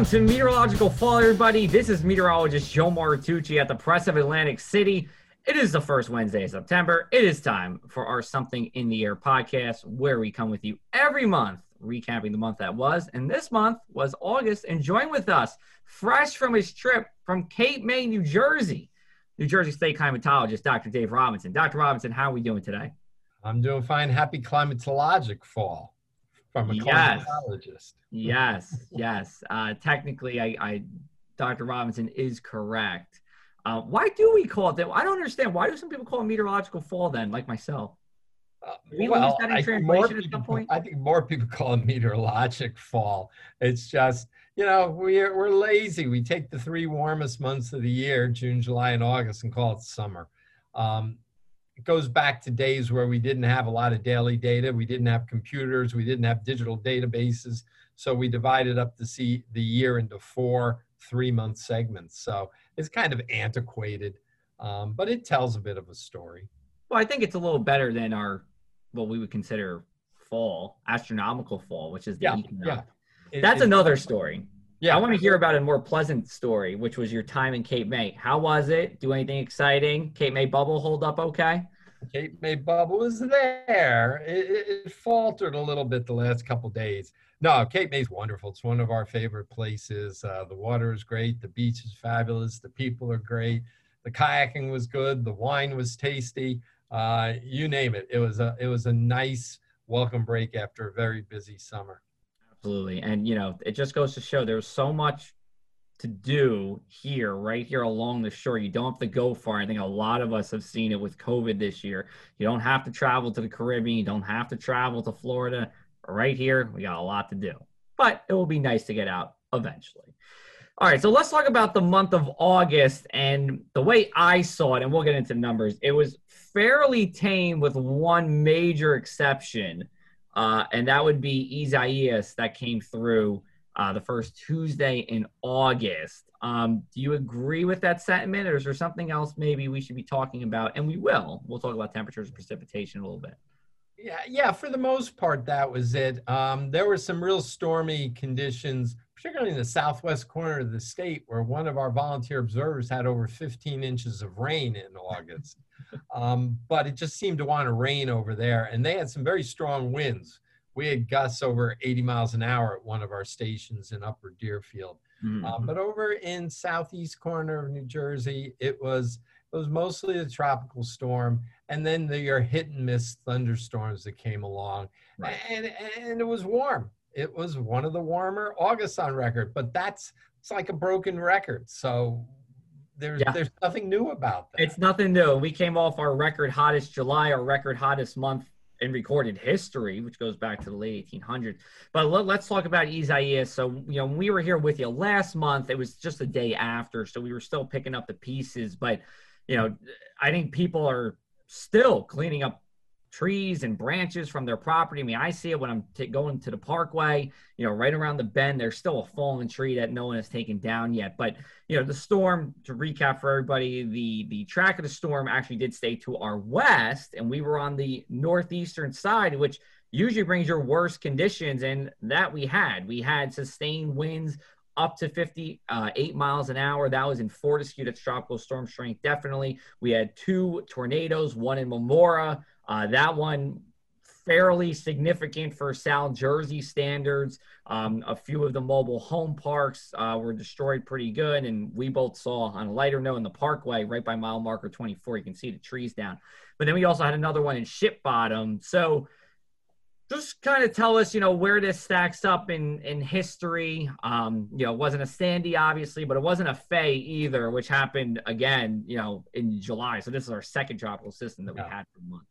Welcome to Meteorological Fall, everybody. This is meteorologist Joe Martucci at the Press of Atlantic City. It is the first Wednesday of September. It is time for our Something in the Air podcast, where we come with you every month, recapping the month that was. And this month was August. And join with us, fresh from his trip from Cape May, New Jersey, New Jersey State climatologist, Dr. Dave Robinson. Dr. Robinson, how are we doing today? I'm doing fine. Happy climatologic fall from a Yes. Yes, yes. Uh, technically, I, I, Dr. Robinson is correct. Uh, why do we call it that? I don't understand. Why do some people call it meteorological fall then, like myself? Uh, we lose that in I think more translation at some people- point? I think more people call it meteorologic fall. It's just, you know, we're, we're lazy. We take the three warmest months of the year, June, July, and August, and call it summer. Um, it goes back to days where we didn't have a lot of daily data. We didn't have computers. We didn't have digital databases. So we divided up the, see, the year into four three month segments. So it's kind of antiquated, um, but it tells a bit of a story. Well, I think it's a little better than our what we would consider fall, astronomical fall, which is the Yeah, equinox. yeah. It- That's another story. Yeah. I want to hear about a more pleasant story, which was your time in Cape May. How was it? Do anything exciting? Cape May bubble hold up okay? Cape May bubble was there. It, it, it faltered a little bit the last couple days. No, Cape May's wonderful. It's one of our favorite places. Uh, the water is great. The beach is fabulous. The people are great. The kayaking was good. The wine was tasty. Uh, you name it. It was a it was a nice welcome break after a very busy summer. Absolutely. And you know, it just goes to show there's so much to do here, right here along the shore. You don't have to go far. I think a lot of us have seen it with COVID this year. You don't have to travel to the Caribbean. You don't have to travel to Florida. Right here, we got a lot to do. But it will be nice to get out eventually. All right, so let's talk about the month of August and the way I saw it, and we'll get into numbers. It was fairly tame with one major exception uh, and that would be Isaias that came through uh, the first Tuesday in August. Um, do you agree with that sentiment, or is there something else maybe we should be talking about? And we will. We'll talk about temperatures and precipitation a little bit. Yeah, yeah. For the most part, that was it. Um, there were some real stormy conditions, particularly in the southwest corner of the state, where one of our volunteer observers had over 15 inches of rain in August. um, but it just seemed to want to rain over there, and they had some very strong winds. We had gusts over 80 miles an hour at one of our stations in Upper Deerfield. Mm-hmm. Uh, but over in southeast corner of New Jersey, it was it was mostly a tropical storm, and then the, your hit and miss thunderstorms that came along, Right. and and it was warm. It was one of the warmer Augusts on record, but that's it's like a broken record. So there's Yeah. there's nothing new about that. It's nothing new. We came off our record hottest July, our record hottest month in recorded history, which goes back to the late 1800s. But let, us talk about Isaias. So, you know, when we were here with you last month, it was just the day after. So we were still picking up the pieces. But, you know, I think people are still cleaning up trees and branches from their property. I mean, I see it when I'm t- going to the parkway, you know, right around the bend, there's still a fallen tree that no one has taken down yet. But, you know, the storm, to recap for everybody, the, the track of the storm actually did stay to our west, and we were on the northeastern side, which usually brings your worst conditions. And that we had. We had sustained winds up to 58 uh, miles an hour. That was in Fortescue. That's tropical storm strength, definitely. We had two tornadoes, one in Marmora. Uh, that one fairly significant for South Jersey standards. Um, a few of the mobile home parks uh, were destroyed pretty good, and we both saw on a lighter note in the Parkway, right by mile marker 24, you can see the trees down. But then we also had another one in Ship Bottom. So just kind of tell us, you know, where this stacks up in in history. Um, you know, it wasn't a Sandy, obviously, but it wasn't a Fay either, which happened again, you know, in July. So this is our second tropical system that we Yeah. had for a month.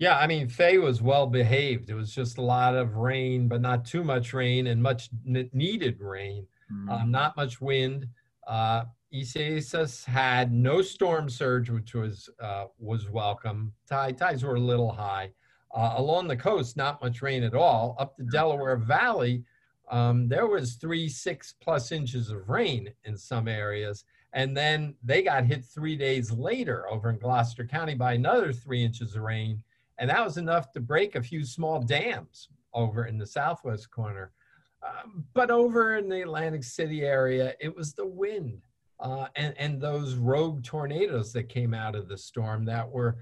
Yeah, I mean, Fay was well behaved. It was just a lot of rain, but not too much rain and much needed rain. um, not much wind. Uh, had no storm surge, which was uh, was welcome. Tide, tides were a little high. Uh, along the coast, not much rain at all. Up the Delaware Valley, um, there was three, six plus inches of rain in some areas. And then they got hit three days later over in Gloucester County by another three inches of rain. And that was enough to break a few small dams over in the southwest corner. Um, but over in the Atlantic City area, it was the wind uh, and, and those rogue tornadoes that came out of the storm that were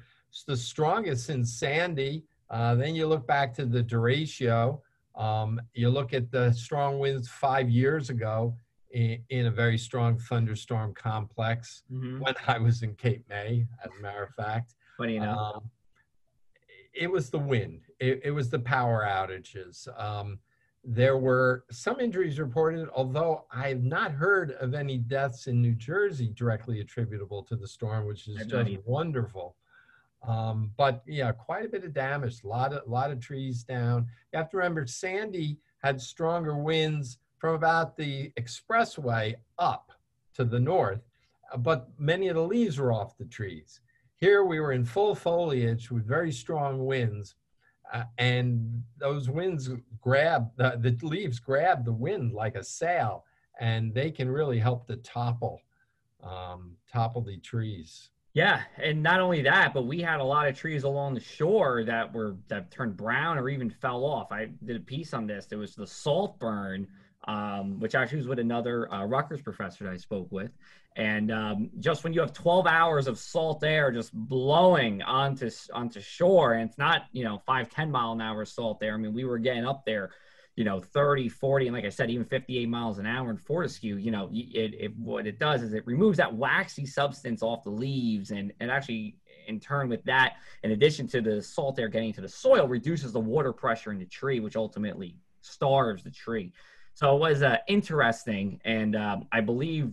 the strongest since Sandy. Uh, then you look back to the derecho. Um, you look at the strong winds five years ago in, in a very strong thunderstorm complex mm-hmm. when I was in Cape May, as a matter of fact. What do you know? Um, it was the wind. It, it was the power outages. Um, there were some injuries reported, although I have not heard of any deaths in New Jersey directly attributable to the storm, which is just wonderful. Um, but yeah, quite a bit of damage, a lot of, lot of trees down. You have to remember Sandy had stronger winds from about the expressway up to the north, but many of the leaves were off the trees. Here we were in full foliage with very strong winds, uh, and those winds grab the, the leaves grab the wind like a sail, and they can really help to topple um, topple the trees. Yeah, and not only that, but we had a lot of trees along the shore that were that turned brown or even fell off. I did a piece on this. There was the salt burn, um, which actually was with another uh, Rutgers professor that I spoke with, and um, just when you have 12 hours of salt air just blowing onto onto shore, and it's not you know five 10 mile an hour salt air. I mean, we were getting up there, you know, 30, 40, and like I said, even 58 miles an hour in Fortescue. You know, it, it what it does is it removes that waxy substance off the leaves, and and actually in turn with that, in addition to the salt air getting to the soil, reduces the water pressure in the tree, which ultimately starves the tree. So it was uh, interesting, and um, I believe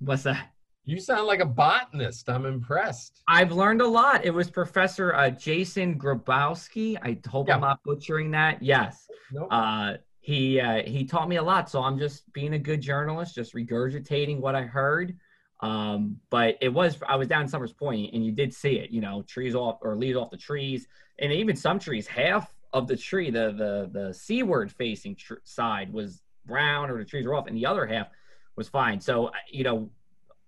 What's that? You sound like a botanist. I'm impressed. I've learned a lot. It was Professor uh, Jason Grabosky. I hope yeah. I'm not butchering that. Yes. Nope. Uh, he uh, he taught me a lot. So I'm just being a good journalist, just regurgitating what I heard. Um, but it was I was down in Somers Point, and you did see it. You know, trees off or leaves off the trees, and even some trees, half of the tree, the the the seaward facing tr- side was brown, or the trees were off, and the other half was fine. So, uh, you know,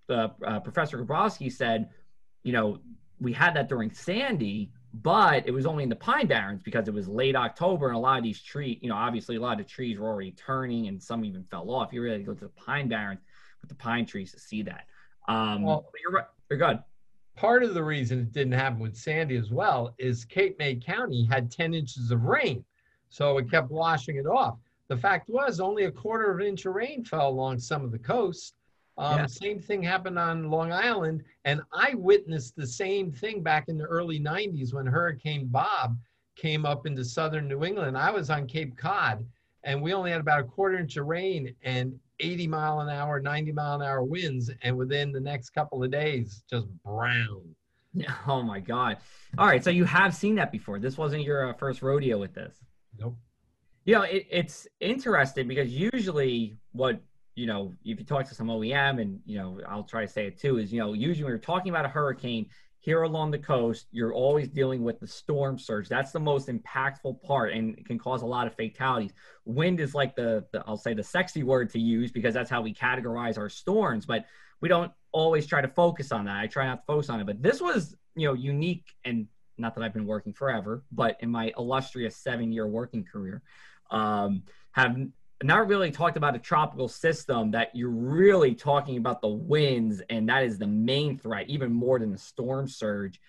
uh, uh, Professor Grabosky said, you know, we had that during Sandy, but it was only in the pine barrens because it was late October and a lot of these trees, you know, obviously a lot of the trees were already turning and some even fell off. You really go to the pine barrens with the pine trees to see that. Um, well, you're right. You're good. Part of the reason it didn't happen with Sandy as well is Cape May County had 10 inches of rain, so it kept washing it off. The fact was, only a quarter of an inch of rain fell along some of the coast. Um. Same thing happened on Long Island. And I witnessed the same thing back in the early 90s when Hurricane Bob came up into southern New England. I was on Cape Cod and we only had about a quarter inch of rain and 80 mile an hour, 90 mile an hour winds. And within the next couple of days, just brown. Oh my God. All right. So you have seen that before. This wasn't your uh, first rodeo with this. Nope. You know, it, it's interesting because usually what you know, if you talk to some OEM, and you know, I'll try to say it too, is you know, usually when you're talking about a hurricane here along the coast, you're always dealing with the storm surge. That's the most impactful part, and it can cause a lot of fatalities. Wind is like the, the I'll say the sexy word to use because that's how we categorize our storms, but we don't always try to focus on that. I try not to focus on it, but this was you know unique and not that I've been working forever, but in my illustrious seven year working career, um, have not really talked about a tropical system that you're really talking about the winds and that is the main threat even more than the storm surge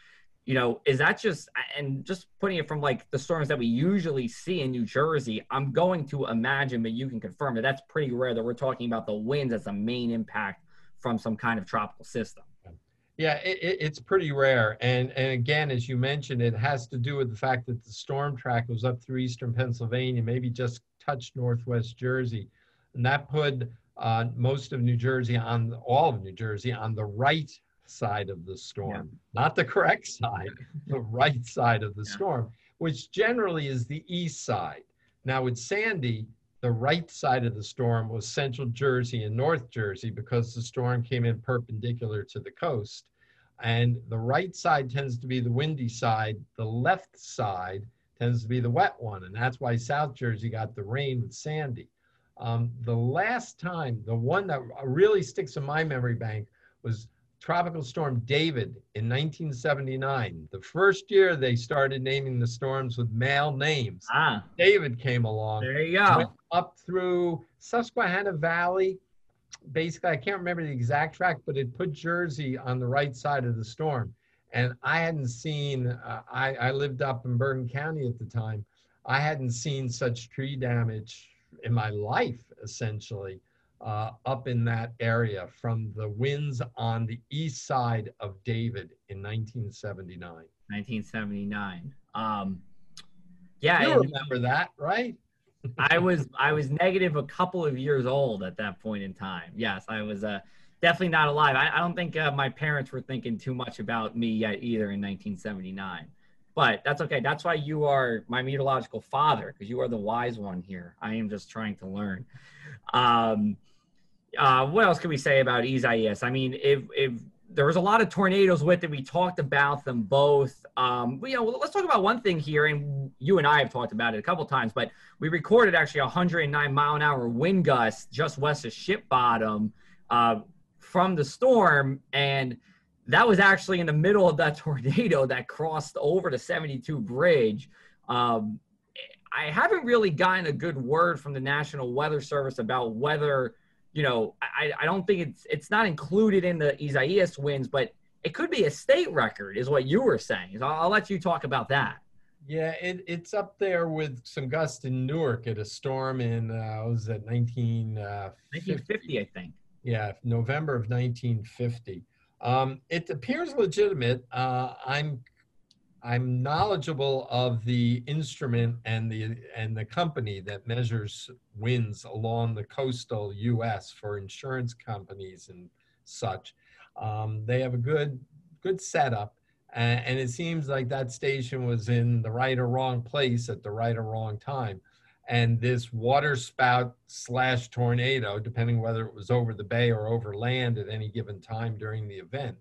you know is that just and just putting it from like the storms that we usually see in new jersey i'm going to imagine but you can confirm that that's pretty rare that we're talking about the winds as a main impact from some kind of tropical system yeah, it, it's pretty rare. And, and again, as you mentioned, it has to do with the fact that the storm track was up through eastern Pennsylvania, maybe just touched northwest Jersey. And that put uh, most of New Jersey on, all of New Jersey on the right side of the storm, yeah. not the correct side, the right side of the yeah. storm, which generally is the east side. Now with Sandy, the right side of the storm was central Jersey and North Jersey because the storm came in perpendicular to the coast. And the right side tends to be the windy side, the left side tends to be the wet one. And that's why South Jersey got the rain with Sandy. Um, the last time, the one that really sticks in my memory bank was Tropical Storm David in 1979. The first year they started naming the storms with male names. Ah, David came along. there you go. Up through Susquehanna Valley. Basically, I can't remember the exact track, but it put Jersey on the right side of the storm. And I hadn't seen, uh, I, I lived up in Bergen County at the time. I hadn't seen such tree damage in my life, essentially, uh, up in that area from the winds on the east side of David in 1979. 1979. Um, yeah, You remember that, right? I was I was negative a couple of years old at that point in time. Yes, I was uh, definitely not alive. I, I don't think uh, my parents were thinking too much about me yet either in 1979. But that's okay. That's why you are my meteorological father because you are the wise one here. I am just trying to learn. Um, uh, what else can we say about Isaias? I mean, if if there was a lot of tornadoes with it, we talked about them both. Um, you know, let's talk about one thing here, and you and I have talked about it a couple times. But we recorded actually 109 mile an hour wind gust just west of Ship Bottom uh, from the storm, and that was actually in the middle of that tornado that crossed over the 72 bridge. Um, I haven't really gotten a good word from the National Weather Service about whether, you know, I, I don't think it's it's not included in the Isaias winds, but it could be a state record, is what you were saying. So I'll, I'll let you talk about that. Yeah, it, it's up there with some gusts in Newark at a storm in, uh, what was it 19, uh, 1950, I think. Yeah, November of 1950. Um, it appears legitimate. Uh, I'm I'm knowledgeable of the instrument and the and the company that measures winds along the coastal U.S. for insurance companies and such. Um, they have a good good setup, and, and it seems like that station was in the right or wrong place at the right or wrong time. And this water spout slash tornado, depending whether it was over the bay or over land at any given time during the event,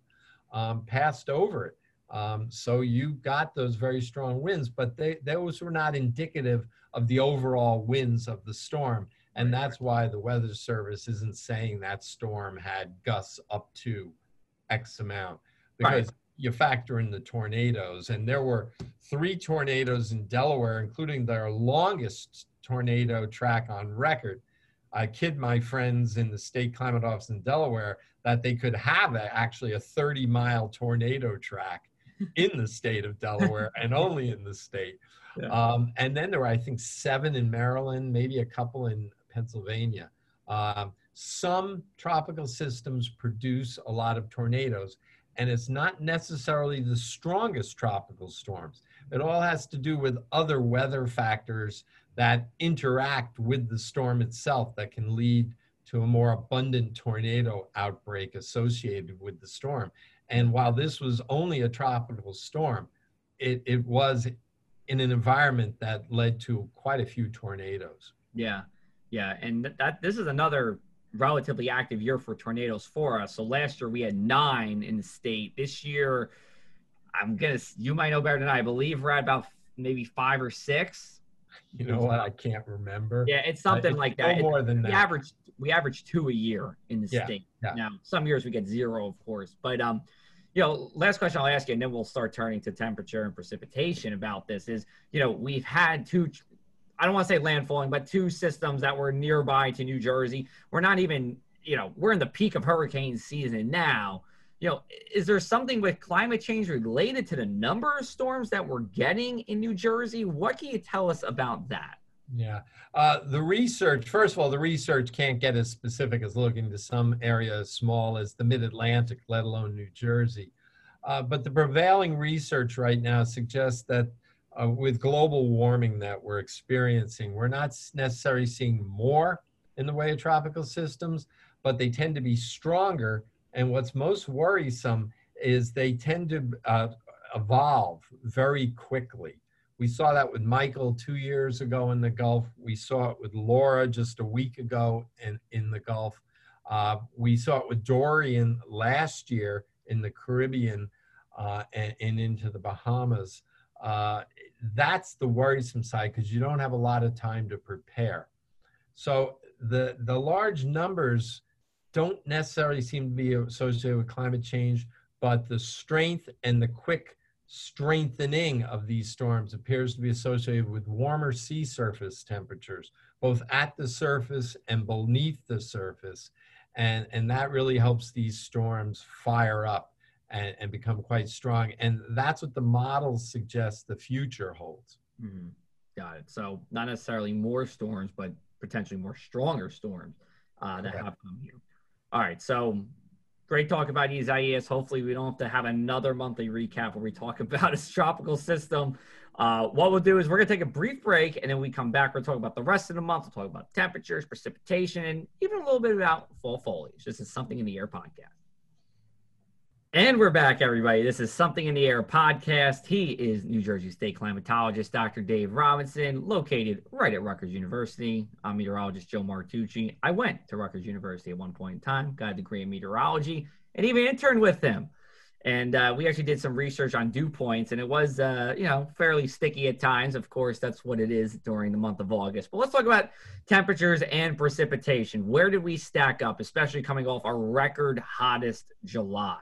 um, passed over it. Um, so you got those very strong winds, but they, those were not indicative of the overall winds of the storm. And that's why the Weather Service isn't saying that storm had gusts up to X amount because Right. you factor in the tornadoes. And there were three tornadoes in Delaware, including their longest tornado track on record. I kid my friends in the state climate office in Delaware that they could have a, actually a 30 mile tornado track in the state of Delaware and only in the state. Yeah. Um, and then there were, I think, seven in Maryland, maybe a couple in Pennsylvania. Um, some tropical systems produce a lot of tornadoes, and it's not necessarily the strongest tropical storms. It all has to do with other weather factors that interact with the storm itself that can lead to a more abundant tornado outbreak associated with the storm. And while this was only a tropical storm, it, it was in an environment that led to quite a few tornadoes. Yeah, yeah, and th- that this is another relatively active year for tornadoes for us. So last year we had nine in the state. This year, I'm gonna. You might know better than I. I believe we're at about maybe five or six. You know what? I can't remember. Yeah, it's something It's like no that. It- more than we that. average we average two a year in the Yeah, state. yeah. Now some years we get zero, of course. But um, you know, last question I'll ask you, and then we'll start turning to temperature and precipitation about this. Is you know we've had two. I don't want to say landfalling, but two systems that were nearby to New Jersey. We're not even, you know, we're in the peak of hurricane season now. You know, is there something with climate change related to the number of storms that we're getting in New Jersey? What can you tell us about that? Yeah. Uh, the research, first of all, the research can't get as specific as looking to some area as small as the mid Atlantic, let alone New Jersey. Uh, but the prevailing research right now suggests that uh, with global warming that we're experiencing, we're not necessarily seeing more in the way of tropical systems, but they tend to be stronger. And what's most worrisome is they tend to uh, evolve very quickly. We saw that with Michael two years ago in the Gulf. We saw it with Laura just a week ago in, in the Gulf. Uh, we saw it with Dorian last year in the Caribbean uh, and, and into the Bahamas. Uh, that's the worrisome side because you don't have a lot of time to prepare. So the the large numbers don't necessarily seem to be associated with climate change, but the strength and the quick strengthening of these storms appears to be associated with warmer sea surface temperatures, both at the surface and beneath the surface. And, and that really helps these storms fire up and, and become quite strong. And that's what the models suggest the future holds. Mm-hmm. Got it. So not necessarily more storms, but potentially more stronger storms uh, that okay. have come here. All right. So great talk about Isaias. Hopefully, we don't have to have another monthly recap where we talk about his tropical system. Uh, what we'll do is we're going to take a brief break, and then we come back. We'll talk about the rest of the month. We'll talk about temperatures, precipitation, and even a little bit about fall foliage. This is something in the air podcast. And we're back, everybody. This is Something in the Air podcast. He is New Jersey State climatologist Dr. Dave Robinson, located right at Rutgers University. I'm meteorologist Joe Martucci. I went to Rutgers University at one point in time, got a degree in meteorology, and even interned with them. And uh, we actually did some research on dew points, and it was, uh, you know, fairly sticky at times. Of course, that's what it is during the month of August. But let's talk about temperatures and precipitation. Where did we stack up, especially coming off our record hottest July?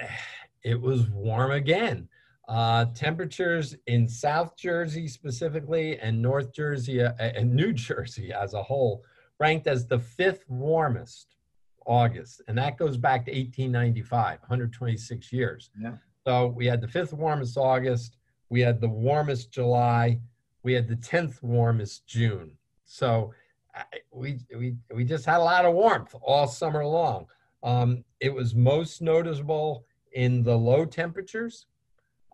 it was warm again. Uh, temperatures in South Jersey specifically and North Jersey uh, and New Jersey as a whole ranked as the fifth warmest August. And that goes back to 1895, 126 years. Yeah. So we had the fifth warmest August, we had the warmest July, we had the 10th warmest June. So we, we, we just had a lot of warmth all summer long. Um, it was most noticeable in the low temperatures.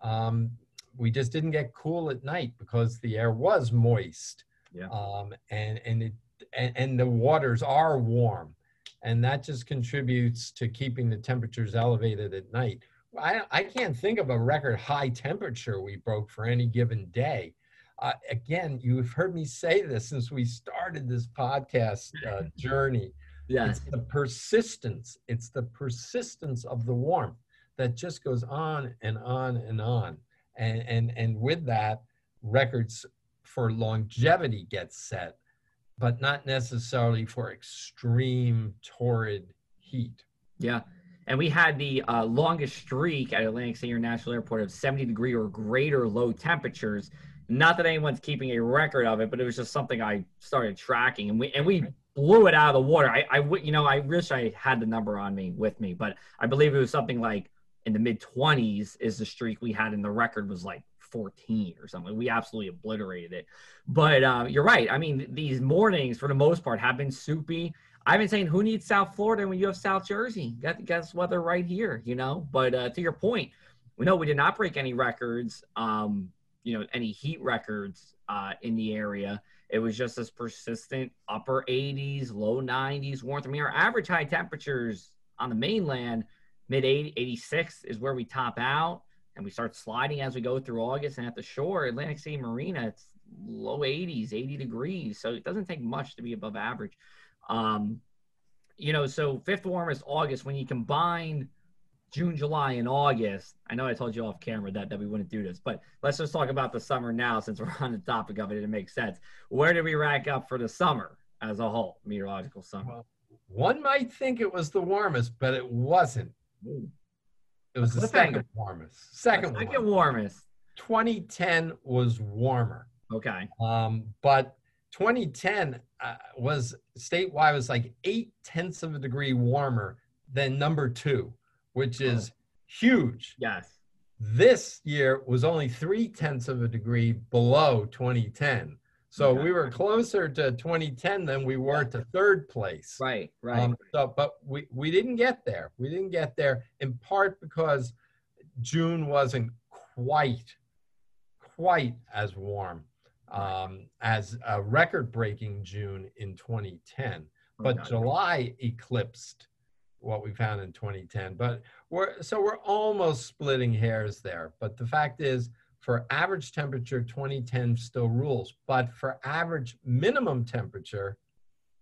Um, we just didn't get cool at night because the air was moist. Yeah. Um, and, and, it, and, and the waters are warm. And that just contributes to keeping the temperatures elevated at night. I, I can't think of a record high temperature we broke for any given day. Uh, again, you've heard me say this since we started this podcast uh, journey. Yeah. It's the persistence. It's the persistence of the warmth that just goes on and on and on. And, and, and with that, records for longevity get set, but not necessarily for extreme torrid heat. Yeah. And we had the uh, longest streak at Atlantic City International Airport of 70 degree or greater low temperatures. Not that anyone's keeping a record of it, but it was just something I started tracking, and we and we blew it out of the water. I, I would, you know, I wish I had the number on me with me, but I believe it was something like in the mid 20s is the streak we had, and the record was like 14 or something. We absolutely obliterated it. But uh, you're right. I mean, these mornings for the most part have been soupy. I've been saying, who needs South Florida when you have South Jersey? Got guess weather right here, you know. But uh, to your point, we know we did not break any records, um, you know, any heat records uh, in the area. It was just this persistent upper 80s, low 90s warmth. I mean, our average high temperatures on the mainland, mid 80, 86 is where we top out. And we start sliding as we go through August. And at the shore, Atlantic City Marina, it's low 80s, 80 degrees. So it doesn't take much to be above average. Um, you know, so fifth warmest August, when you combine – June, July, and August. I know I told you off camera that, that we wouldn't do this, but let's just talk about the summer now since we're on the topic of it. It makes sense. Where did we rack up for the summer as a whole, meteorological summer? Well, one might think it was the warmest, but it wasn't. It was the second warmest. Second, second warmest. 2010 was warmer. Okay. Um, but 2010 uh, was statewide was like eight tenths of a degree warmer than number two which is huge. Yes. This year was only three tenths of a degree below 2010. So we were closer to 2010 than we were to third place. Right, right. Um, so, but we, we didn't get there. We didn't get there in part because June wasn't quite, quite as warm um, as a record breaking June in 2010. But July eclipsed what we found in 2010. But we're so we're almost splitting hairs there. But the fact is, for average temperature, 2010 still rules. But for average minimum temperature,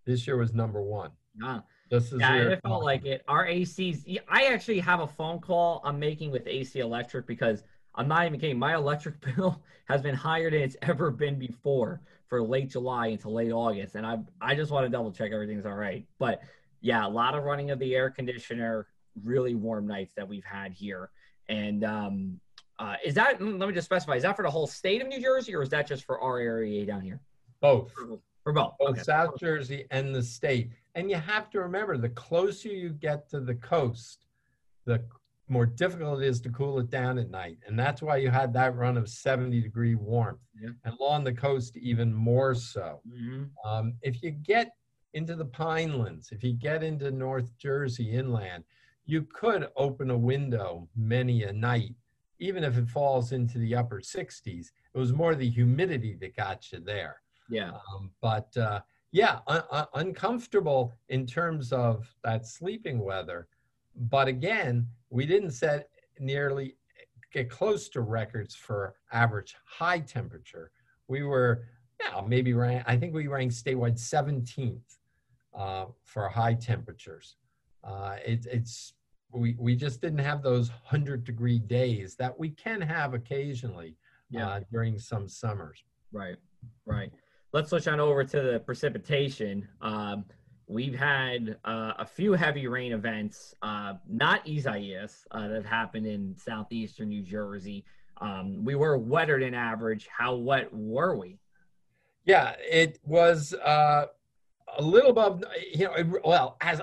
this year was number one. Ah. This is yeah, it felt like it. Our ACs. I actually have a phone call I'm making with AC Electric because I'm not even kidding. My electric bill has been higher than it's ever been before for late July into late August, and I I just want to double check everything's all right. But yeah, a lot of running of the air conditioner, really warm nights that we've had here. And um, uh, is that, let me just specify, is that for the whole state of New Jersey or is that just for our area down here? Both. For both. Both Okay. South Jersey and the state. And you have to remember the closer you get to the coast, the more difficult it is to cool it down at night. And that's why you had that run of 70 degree warmth. Yeah. And along the coast, even more so. Mhm. Um, if you get into the Pinelands, if you get into North Jersey inland, you could open a window many a night, even if it falls into the upper 60s. It was more the humidity that got you there. Yeah. Um, but uh, yeah, un- un- uncomfortable in terms of that sleeping weather. But again, we didn't set nearly get close to records for average high temperature. We were, yeah, maybe rank, I think we ranked statewide 17th uh, for high temperatures. Uh, it, it's we, we just didn't have those 100 degree days that we can have occasionally Yeah. uh, during some summers. Right, right. Let's switch on over to the precipitation. Um, we've had uh, a few heavy rain events, uh, not Isaias, uh, that have happened in southeastern New Jersey. Um, we were wetter than average. How wet were we? Yeah, it was uh, a little above. You know, well, as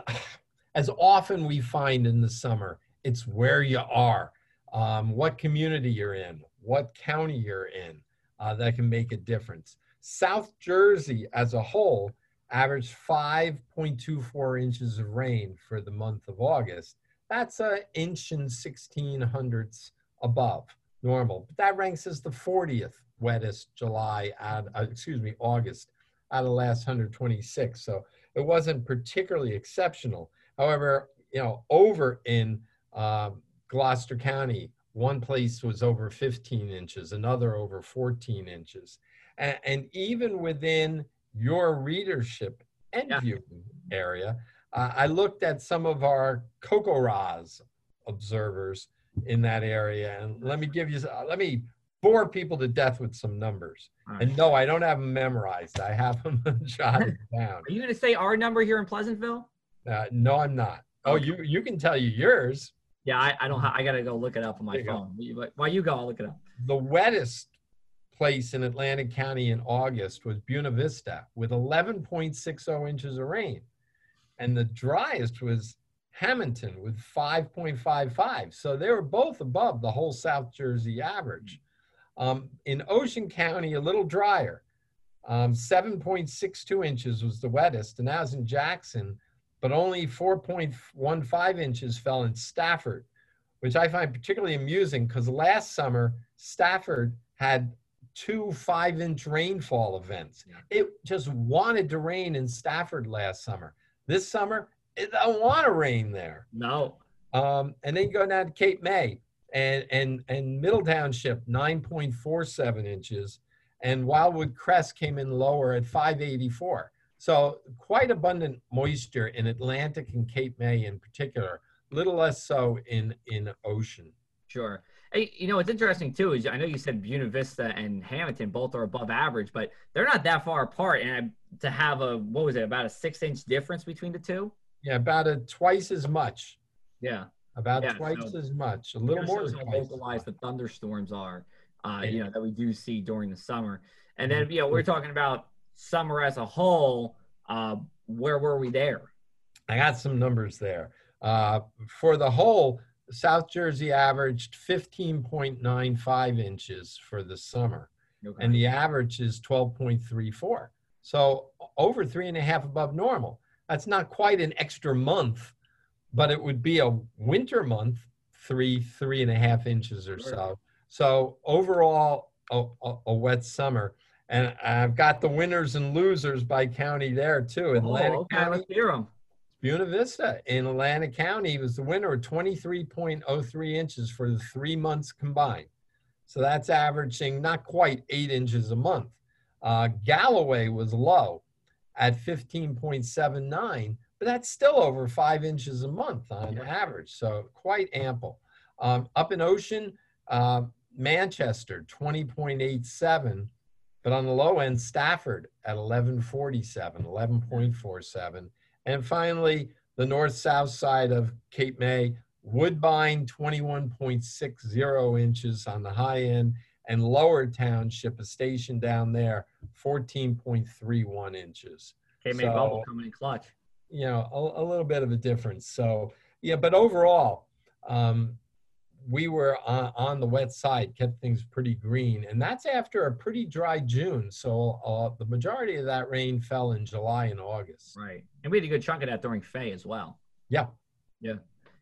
as often we find in the summer, it's where you are, um, what community you're in, what county you're in, uh, that can make a difference. South Jersey as a whole averaged 5.24 inches of rain for the month of August. That's an inch and 16 hundredths above normal. But that ranks as the 40th wettest July, out, uh, excuse me, August out of the last 126. So it wasn't particularly exceptional. However, you know, over in um, Gloucester County, one place was over 15 inches, another over 14 inches. And, and even within your readership and Yeah. viewing area, uh, I looked at some of our CoCoRaHS observers in that area. And let me give you, uh, let me bore people to death with some numbers. And no, I don't have them memorized. I have them jotted down. Are you going to say our number here in Pleasantville? Uh, no, I'm not. Oh, you you can tell you yours. Yeah, I, I don't. Ha- I got to go look it up on my go. phone. But While you go, I'll look it up. The wettest place in Atlantic County in August was Buena Vista with 11.60 inches of rain. And the driest was Hamilton with 5.55. So they were both above the whole South Jersey average. Um, in Ocean County, a little drier. Um, 7.62 inches was the wettest, and that was in Jackson, but only 4.15 inches fell in Stafford, which I find particularly amusing because last summer, Stafford had two five inch rainfall events. It just wanted to rain in Stafford last summer. This summer, it don't want to rain there. No. Um, and then you go down to Cape May and and and Middle Township 9.47 inches, and Wildwood Crest came in lower at 584. So quite abundant moisture in Atlantic and Cape May in particular. Little less so in in Ocean. Sure. Hey, you know what's interesting too is I know you said Buena Vista and Hamilton both are above average, but they're not that far apart. And I, to have a what was it about a six inch difference between the two? Yeah, about a twice as much. Yeah, About Yeah, twice so- as much. A little more than twice. localized the thunderstorms are. Uh, Yeah. you know that we do see during the summer. And Mm-hmm. then you know we're talking about summer as a whole. Uh, where were we there? I got some numbers there. Uh, for the whole, South Jersey averaged 15.95 inches for the summer, Okay. and the average is 12.34. So over three and a half above normal. That's not quite an extra month, but it would be a winter month, three, three and a half inches or so. So overall, a, a, a wet summer. And I've got the winners and losers by county there too. Oh, Atlantic okay, County let's hear 'em. Buena Vista in Atlanta County was the winner with 23.03 inches for the three months combined. So that's averaging not quite eight inches a month. Uh, Galloway was low at 15.79, but that's still over five inches a month on average. So quite ample. Um, up in Ocean, uh, Manchester 20.87, but on the low end, Stafford at 11.47, 11.47. And finally, the north-south side of Cape May, Woodbine 21.60 inches on the high end, and Lower Township, a station down there, 14.31 inches. Cape May so, bubble coming in clutch. You know, a, a, little bit of a difference. So yeah, but overall, um, we were on, on, the wet side, kept things pretty green, and that's after a pretty dry June. So uh, the majority of that rain fell in July and August. Right, and we had a good chunk of that during Fay as well. Yeah, yeah.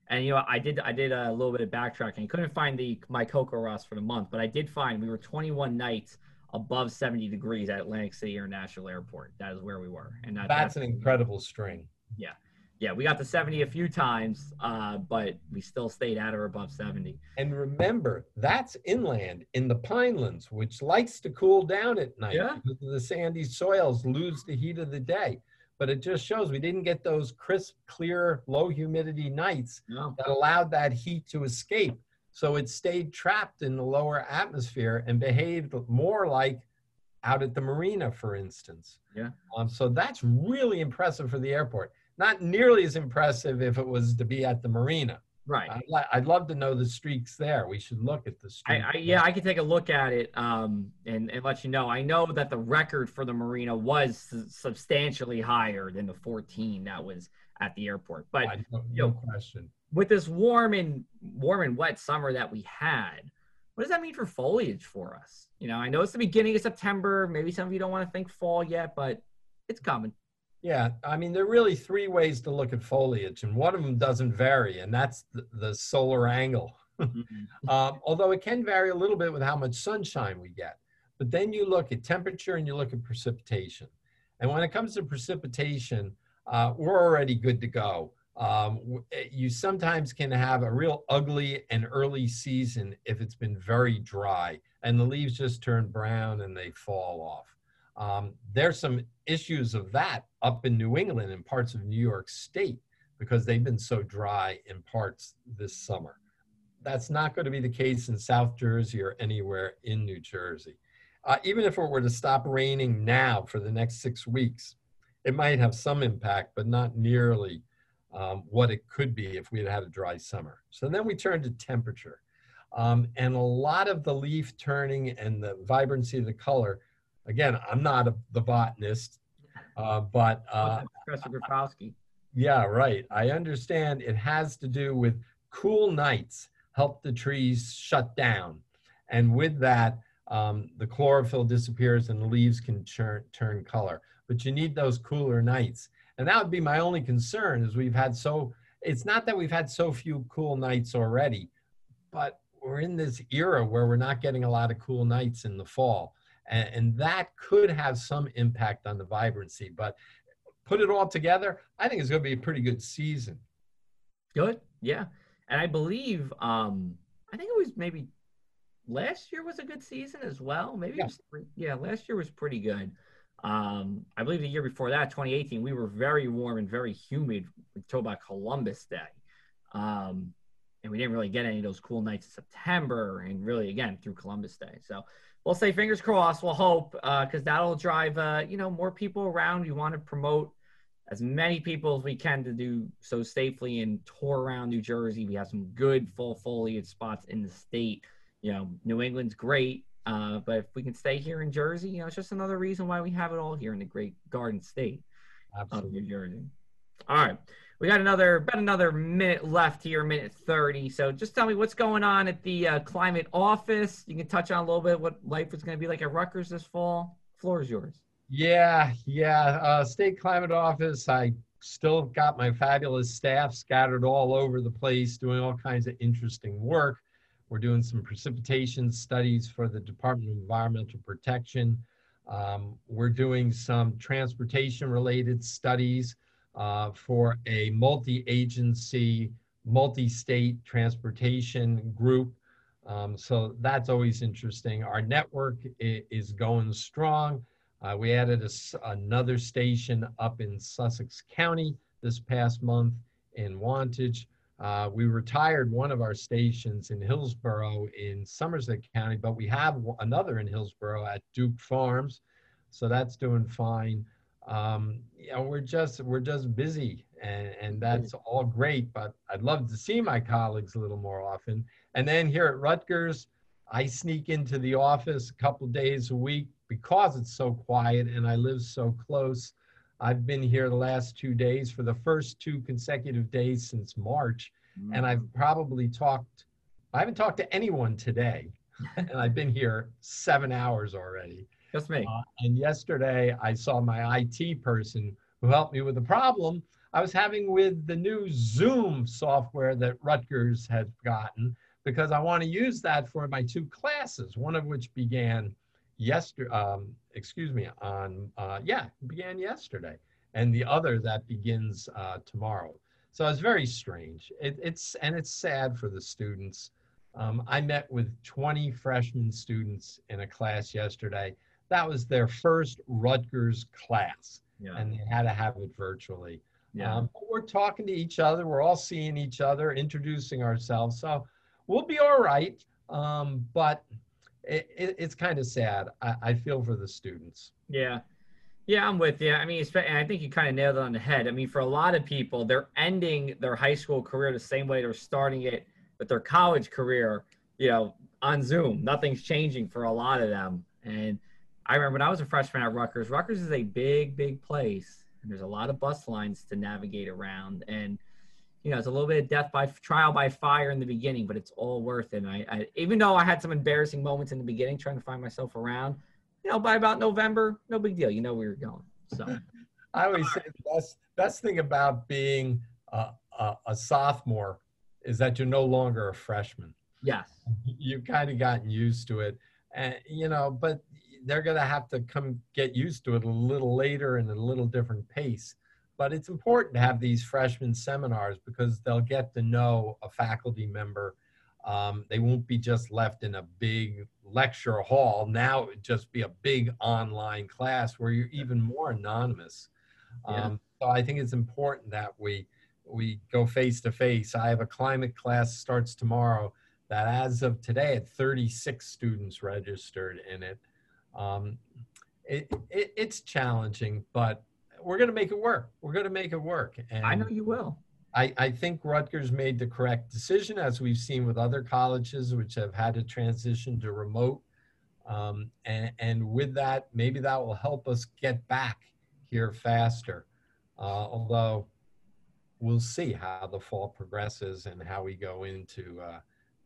And you know, I did I did a little bit of backtracking. Couldn't find the my Ross for the month, but I did find we were 21 nights above 70 degrees at Atlantic City International Airport. That is where we were, and that, that's, that's an incredible string. Yeah, yeah, we got to 70 a few times, uh, but we still stayed at or above 70. And remember, that's inland in the Pinelands, which likes to cool down at night yeah. because the sandy soils lose the heat of the day but it just shows we didn't get those crisp, clear, low humidity nights no. that allowed that heat to escape. So it stayed trapped in the lower atmosphere and behaved more like out at the marina, for instance. Yeah. Um, so that's really impressive for the airport. Not nearly as impressive if it was to be at the marina. Right. I'd, I'd, love to know the streaks there. We should look at the streaks. I, I, yeah, I could take a look at it um, and, and let you know. I know that the record for the marina was substantially higher than the 14 that was at the airport. But no, no question. With this warm and warm and wet summer that we had, what does that mean for foliage for us? You know, I know it's the beginning of September. Maybe some of you don't want to think fall yet, but it's coming. Yeah, I mean, there are really three ways to look at foliage, and one of them doesn't vary, and that's the, the solar angle. Mm-hmm. um, although it can vary a little bit with how much sunshine we get. But then you look at temperature and you look at precipitation. And when it comes to precipitation, uh, we're already good to go. Um, eh, you sometimes can have a real ugly and early season if it's been very dry and the leaves just turn brown and they fall off. Um, there's some issues of that up in New England and parts of New York State because they've been so dry in parts this summer. That's not going to be the case in South Jersey or anywhere in New Jersey. Uh, even if it were to stop raining now for the next six weeks, it might have some impact, but not nearly um, what it could be if we had had a dry summer. So then we turn to temperature. Um, and a lot of the leaf turning and the vibrancy of the color again, I'm not a, the botanist, uh, but uh, Professor Grabosky. Yeah, right. I understand it has to do with cool nights help the trees shut down, and with that, um, the chlorophyll disappears and the leaves can turn turn color. But you need those cooler nights, and that would be my only concern. Is we've had so it's not that we've had so few cool nights already, but we're in this era where we're not getting a lot of cool nights in the fall and, and that could have some impact on the vibrancy. But put it all together, I think it's going to be a pretty good season. Good, yeah, and I believe um, I think it was maybe last year was a good season as well. Maybe yeah, was, yeah last year was pretty good. Um, I believe the year before that, 2018, we were very warm and very humid. until about Columbus Day. Um, and we didn't really get any of those cool nights in September and really again through Columbus Day. So we'll say fingers crossed. We'll hope because uh, that'll drive uh, you know more people around. You want to promote as many people as we can to do so safely and tour around New Jersey. We have some good full foliage spots in the state. You know, New England's great, uh, but if we can stay here in Jersey, you know, it's just another reason why we have it all here in the great Garden State Absolutely. of New Jersey. All right. We got another about another minute left here, minute thirty. So just tell me what's going on at the uh, climate office. You can touch on a little bit what life is going to be like at Rutgers this fall. Floor is yours. Yeah, yeah. Uh, state climate office. I still got my fabulous staff scattered all over the place, doing all kinds of interesting work. We're doing some precipitation studies for the Department of Environmental Protection. Um, we're doing some transportation related studies uh, for a multi-agency, multi-state transportation group. Um, so that's always interesting. Our network is going strong. Uh, we added a, another station up in Sussex County this past month in Wantage. Uh, we retired one of our stations in Hillsborough in Somerset County, but we have another in Hillsborough at Duke Farms. So that's doing fine um, you know, we're just we're just busy, and, and that's all great. But I'd love to see my colleagues a little more often. And then here at Rutgers, I sneak into the office a couple days a week because it's so quiet and I live so close. I've been here the last two days for the first two consecutive days since March, mm-hmm. and I've probably talked. I haven't talked to anyone today, and I've been here seven hours already. Just me. Uh, and yesterday, I saw my IT person who helped me with the problem I was having with the new Zoom software that Rutgers had gotten because I want to use that for my two classes, one of which began yesterday, um, excuse me, on, uh, yeah, began yesterday, and the other that begins uh, tomorrow. So it's very strange. It, it's, and it's sad for the students. Um, I met with 20 freshman students in a class yesterday. That was their first Rutgers class, yeah. and they had to have it virtually. Yeah. Um, we're talking to each other. We're all seeing each other, introducing ourselves. So we'll be all right. Um, but it, it, it's kind of sad. I, I, feel for the students. Yeah. Yeah, I'm with you. I mean, and I think you kind of nailed it on the head. I mean, for a lot of people, they're ending their high school career the same way they're starting it with their college career, you know, on Zoom. Nothing's changing for a lot of them. And I remember when I was a freshman at Rutgers, Rutgers is a big, big place. And there's a lot of bus lines to navigate around. And you know, it's a little bit of death by trial by fire in the beginning, but it's all worth it. And I, I, even though I had some embarrassing moments in the beginning trying to find myself around, you know, by about November, no big deal. You know where you're going. So I always say the best, best thing about being a, a, a sophomore is that you're no longer a freshman. Yes. You've kind of gotten used to it. And, you know, but they're going to have to come get used to it a little later and a little different pace but it's important to have these freshman seminars because they'll get to know a faculty member. Um, they won't be just left in a big lecture hall. Now it just be a big online class where you're even more anonymous. Yeah. Um, so I think it's important that we we go face to face. I have a climate class starts tomorrow that as of today had 36 students registered in it. Um, it, it it's challenging, but we're going to make it work. We're going to make it work. And I know you will. I, I think Rutgers made the correct decision, as we've seen with other colleges which have had to transition to remote. Um, and, and with that, maybe that will help us get back here faster. Uh, although we'll see how the fall progresses and how we go into uh,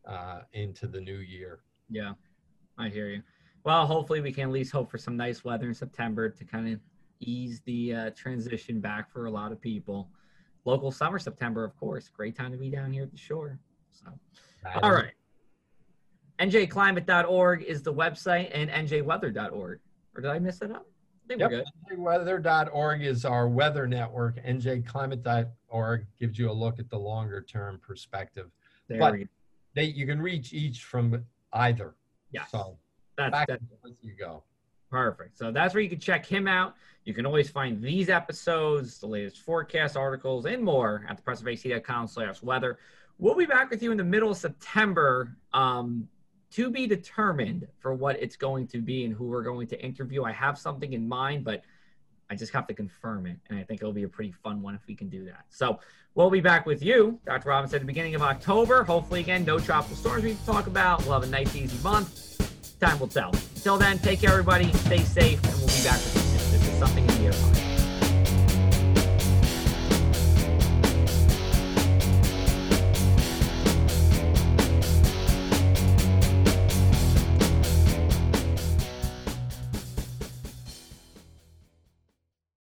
uh, into the new year. Yeah, I hear you. Well, hopefully we can at least hope for some nice weather in September to kind of ease the uh, transition back for a lot of people. Local summer, September, of course. Great time to be down here at the shore. So, all right. NJClimate.org is the website and NJWeather.org. Or did I miss it up? yep. NJWeather.org is our weather network. NJClimate.org gives you a look at the longer term perspective. There but they, you can reach each from either. Yeah. So that's, back that's, you go. Perfect. So that's where you can check him out. You can always find these episodes, the latest forecast articles, and more at thepressofac.com slash weather. We'll be back with you in the middle of September um, to be determined for what it's going to be and who we're going to interview. I have something in mind, but I just have to confirm it. And I think it'll be a pretty fun one if we can do that. So we'll be back with you, Dr. Robinson, at the beginning of October. Hopefully, again, no tropical storms we can talk about. We'll have a nice, easy month time will tell. Until then, take care, everybody. Stay safe, and we'll be back with you soon. This is something in the air.